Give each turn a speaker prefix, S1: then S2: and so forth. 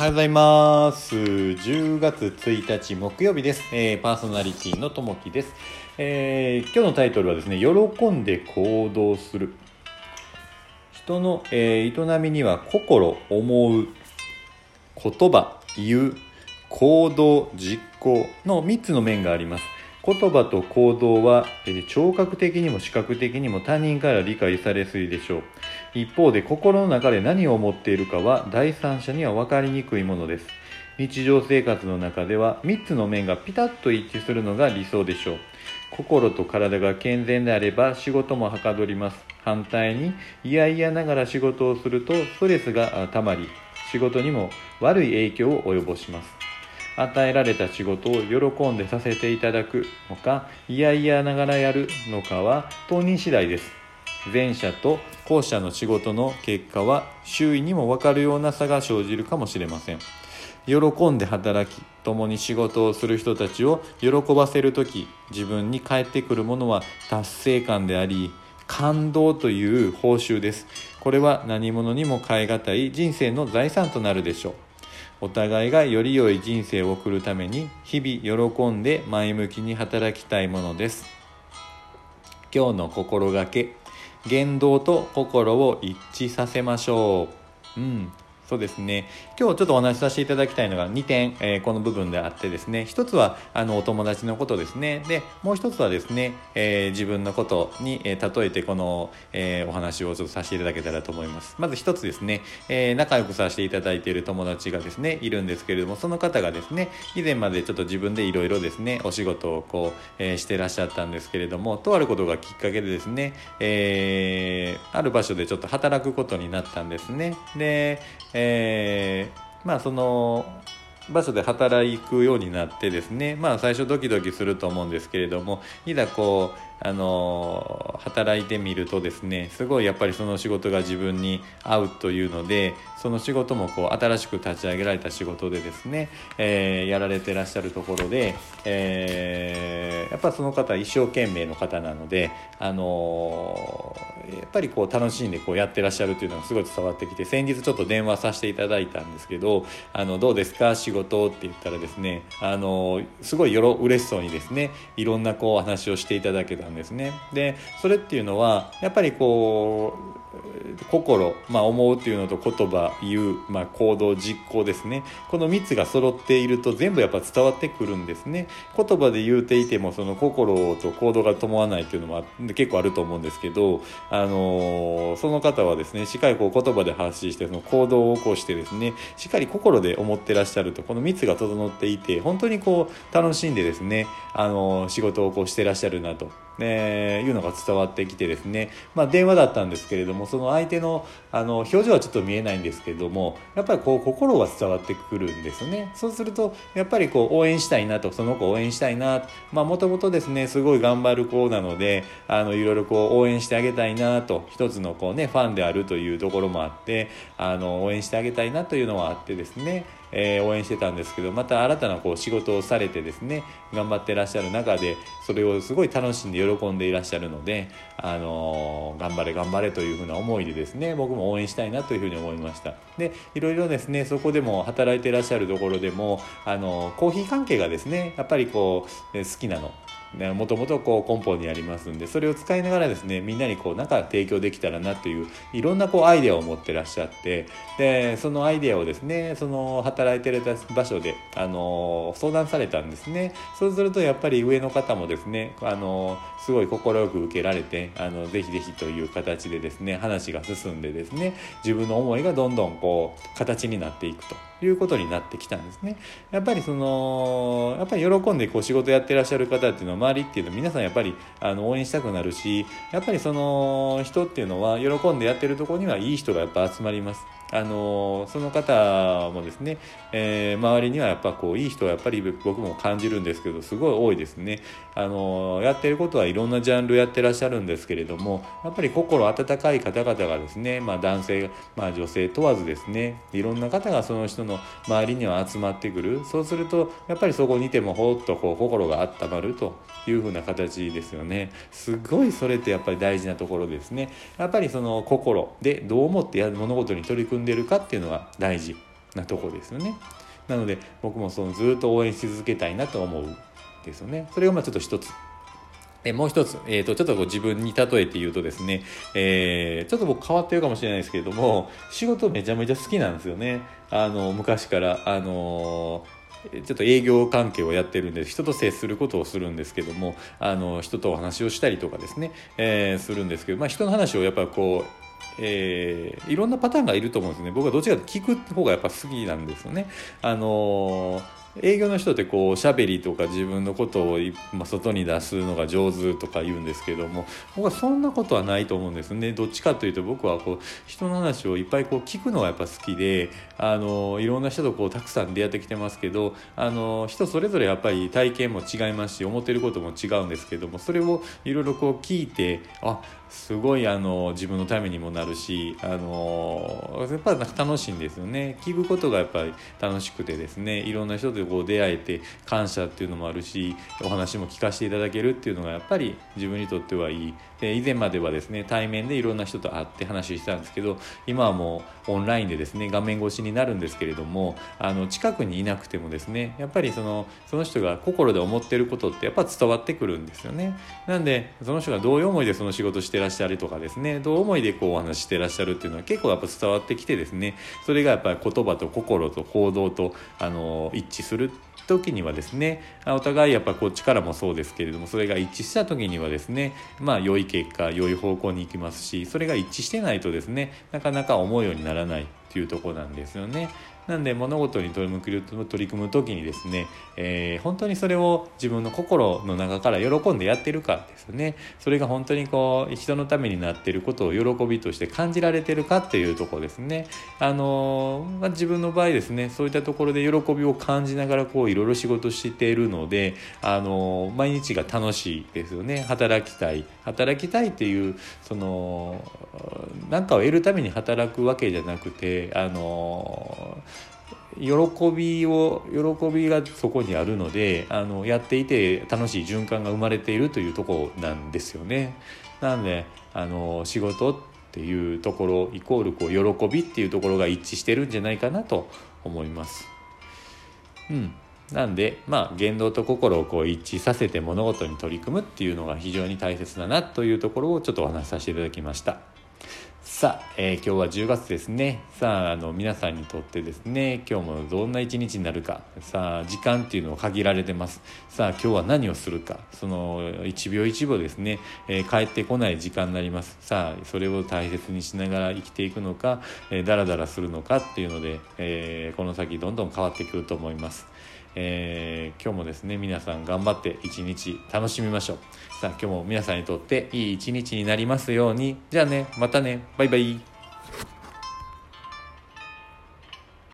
S1: はようございます。10月1日木曜日です。えーパーソナリティのともきです、えー今日のタイトルはですね、喜んで行動する。人の、えー営みには心、思う、言葉、言う、行動、実行の3つの面があります。言葉と行動は、えー聴覚的にも視覚的にも他人から理解されすぎでしょう。一方で心の中で何を思っているかは第三者には分かりにくいものです。日常生活の中では3つの面がピタッと一致するのが理想でしょう。心と体が健全であれば仕事もはかどります。反対に嫌々ながら仕事をするとストレスがあたまり仕事にも悪い影響を及ぼします。与えられた仕事を喜んでさせていただくのか嫌々ながらやるのかは当人次第です前者と後者の仕事の結果は周囲にも分かるような差が生じるかもしれません。喜んで働き共に仕事をする人たちを喜ばせる時自分に返ってくるものは達成感であり感動という報酬です。これは何者にも代え難い人生の財産となるでしょう。お互いがより良い人生を送るために日々喜んで前向きに働きたいものです。今日の心がけ。言動と心を一致させましょう。うん。そうですね。今日ちょっとお話しさせていただきたいのが2点、えーこの部分であってですね。一つはあのお友達のことですね。でもう一つはですね、えー自分のことに、えー例えてこの、えお話をちょっとさせていただけたらと思います。まず一つですね、え仲良くさせていただいている友達がですねいるんですけれどもその方がですね以前までちょっと自分でいろいろですねお仕事をこう、えしてらっしゃったんですけれどもとあることがきっかけでですね、えある場所でちょっと働くことになったんですね。で、えーえまあその場所で働くようになってですねまあ最初ドキドキすると思うんですけれどもいざこうあの働いてみるとですねすごいやっぱりその仕事が自分に合うというのでその仕事もこう新しく立ち上げられた仕事でですね、えーやられてらっしゃるところで、えーやっぱその方一生懸命の方なのであのやっぱりこう楽しんでこうやってらっしゃるというのがすごい伝わってきて先日ちょっと電話させていただいたんですけど「あのどうですか？仕事」って言ったらですねあのすごいよろ嬉しそうにですねいろんなこう話をしていただけたんですね。でそれっていうのはやっぱりこう心、まあ、思うっていうのと言葉言う、まあ、行動実行ですねこの3つが揃っていると全部やっぱ伝わってくるんですね言葉で言うていてもその心と行動が伴わないっていうのも結構あると思うんですけど、あのーその方はですねしっかりこう言葉で発信してその行動を起こしてですねしっかり心で思ってらっしゃるとこの3つが整っていて本当にこう楽しんでですね、あのー仕事をこうしてらっしゃるなと。ねいうのが伝わってきてですね、まあ、電話だったんですけれどもその相手のあの表情はちょっと見えないんですけれどもやっぱりこう心は伝わってくるんですね。そうするとやっぱりこう応援したいなとその子応援したいなまあもともとですねすごい頑張る子なのであのいろいろこう応援してあげたいなと一つのこうねファンであるというところもあってあの応援してあげたいなというのはあってですね。えー応援してたんですけどまた新たなこう仕事をされてですね頑張ってらっしゃる中でそれをすごい楽しんで喜んでいらっしゃるので、あのー頑張れ頑張れというふうな思いでですね僕も応援したいなというふうに思いました。でいろいろですねそこでも働いていらっしゃるところでも、あのーコーヒー関係がですねやっぱりこうえ好きなの。もともとこう根本にありますんでそれを使いながらですねみんなにこうなんか提供できたらなといういろんなこうアイデアを持ってらっしゃってでそのアイデアをですねその働いてる場所であの相談されたんですね。そうするとやっぱり上の方もですねあのすごい快く受けられてあのぜひぜひという形でですね話が進んでですね自分の思いがどんどんこう形になっていくと。いうことになってきたんですね。やっぱりそのやっぱり喜んでこう仕事やってらっしゃる方っていうのは周りっていうのは皆さんやっぱりあの応援したくなるしやっぱりその人っていうのは喜んでやってるとこにはいい人がやっぱ集まります。あのその方もですね、えー周りにはやっぱこういい人はやっぱり僕も感じるんですけどすごい多いですね。あのやってることはいろんなジャンルやってらっしゃるんですけれどもやっぱり心温かい方々がですね、まあ、男性、まあ、女性問わずですねいろんな方がその人の周りには集まってくる。そうするとやっぱりそこにいてもほっとこう心が温まるというふうな形ですよね。すごいそれってやっぱり大事なところですね。やっぱりその心でどう思って物事に取り組んでるかっていうのが大事なとこですよね。なので僕もそのずっと応援し続けたいなと思うですよね。それがまあちょっと一つ。でもう一つ、えーと、ちょっとこう自分に例えて言うとですね、えー、ちょっと僕変わってるかもしれないですけれども仕事めちゃめちゃ好きなんですよね。あの昔から。あのちょっと営業関係をやってるんで人と接することをするんですけどもあの人とお話をしたりとかですね、えー、するんですけど、まあ、人の話をやっぱこうえー、いろんなパターンがいると思うんですね僕はどっちかと聞く方がやっぱ好きなんですよね。あのー営業の人ってこうしゃべりとか自分のことを、外に出すのが上手とか言うんですけども僕はそんなことはないと思うんですね。どっちかというと僕はこう人の話をいっぱいこう聞くのがやっぱ好きであのいろんな人とこうたくさん出会ってきてますけどあの人それぞれやっぱり体験も違いますし思ってることも違うんですけどもそれをいろいろこう聞いてあすごいあの自分のためにもなるしあのやっぱ楽しいんですよね。聞くことがやっぱり楽しくてですねいろんな人とこう出会えて感謝っていうのもあるしお話も聞かせていただけるっていうのがやっぱり自分にとってはいい。で以前まではですね対面でいろんな人と会って話してたんですけど今はもうオンラインでですね画面越しになるんですけれどもあの近くにいなくてもですねやっぱりそのその人が心で思ってることってやっぱ伝わってくるんですよね。なんでその人がどういう思いでその仕事してらっしゃるとかですねどう思いでこうお話してらっしゃるっていうのは結構やっぱ伝わってきてですねそれがやっぱり言葉と心と行動とあの一致するする時にはですねお互いやっぱこっちからもそうですけれどもそれが一致した時にはですねまあ良い結果良い方向に行きますしそれが一致してないとですねなかなか思うようにならないっていうとこなんですよね。なんで物事に取り組む時にですね、えー、本当にそれを自分の心の中から喜んでやってるかですね。それが本当にこう人のためになってることを喜びとして感じられてるかっていうとこですね。あの、まあ、自分の場合ですねそういったところで喜びを感じながらこういろいろ仕事しているのであの、毎日が楽しいですよね。働きたい。働きたいっていうその何かを得るために働くわけじゃなくてあの喜びを喜びがそこにあるのであのやっていて楽しい循環が生まれているというところなんですよね。なんであの仕事っていうところイコールこう喜びっていうところが一致してるんじゃないかなと思います。うん、なんでまあ言動と心をこう一致させて物事に取り組むっていうのが非常に大切だなというところをちょっとお話しさせていただきました。さあ、えー、今日は10月ですね。さあ、あの、皆さんにとってですね、今日もどんな一日になるか。さあ、時間っていうのを限られてます。さあ、今日は何をするか。その、1秒1秒ですね、えー、帰ってこない時間になります。さあ、それを大切にしながら生きていくのか、えー、だらだらするのかっていうので、えー、この先どんどん変わってくると思います。えー、今日もですね皆さん頑張って一日楽しみましょう。さあ今日も皆さんにとっていい一日になりますように。じゃあねまたね。バイバイ。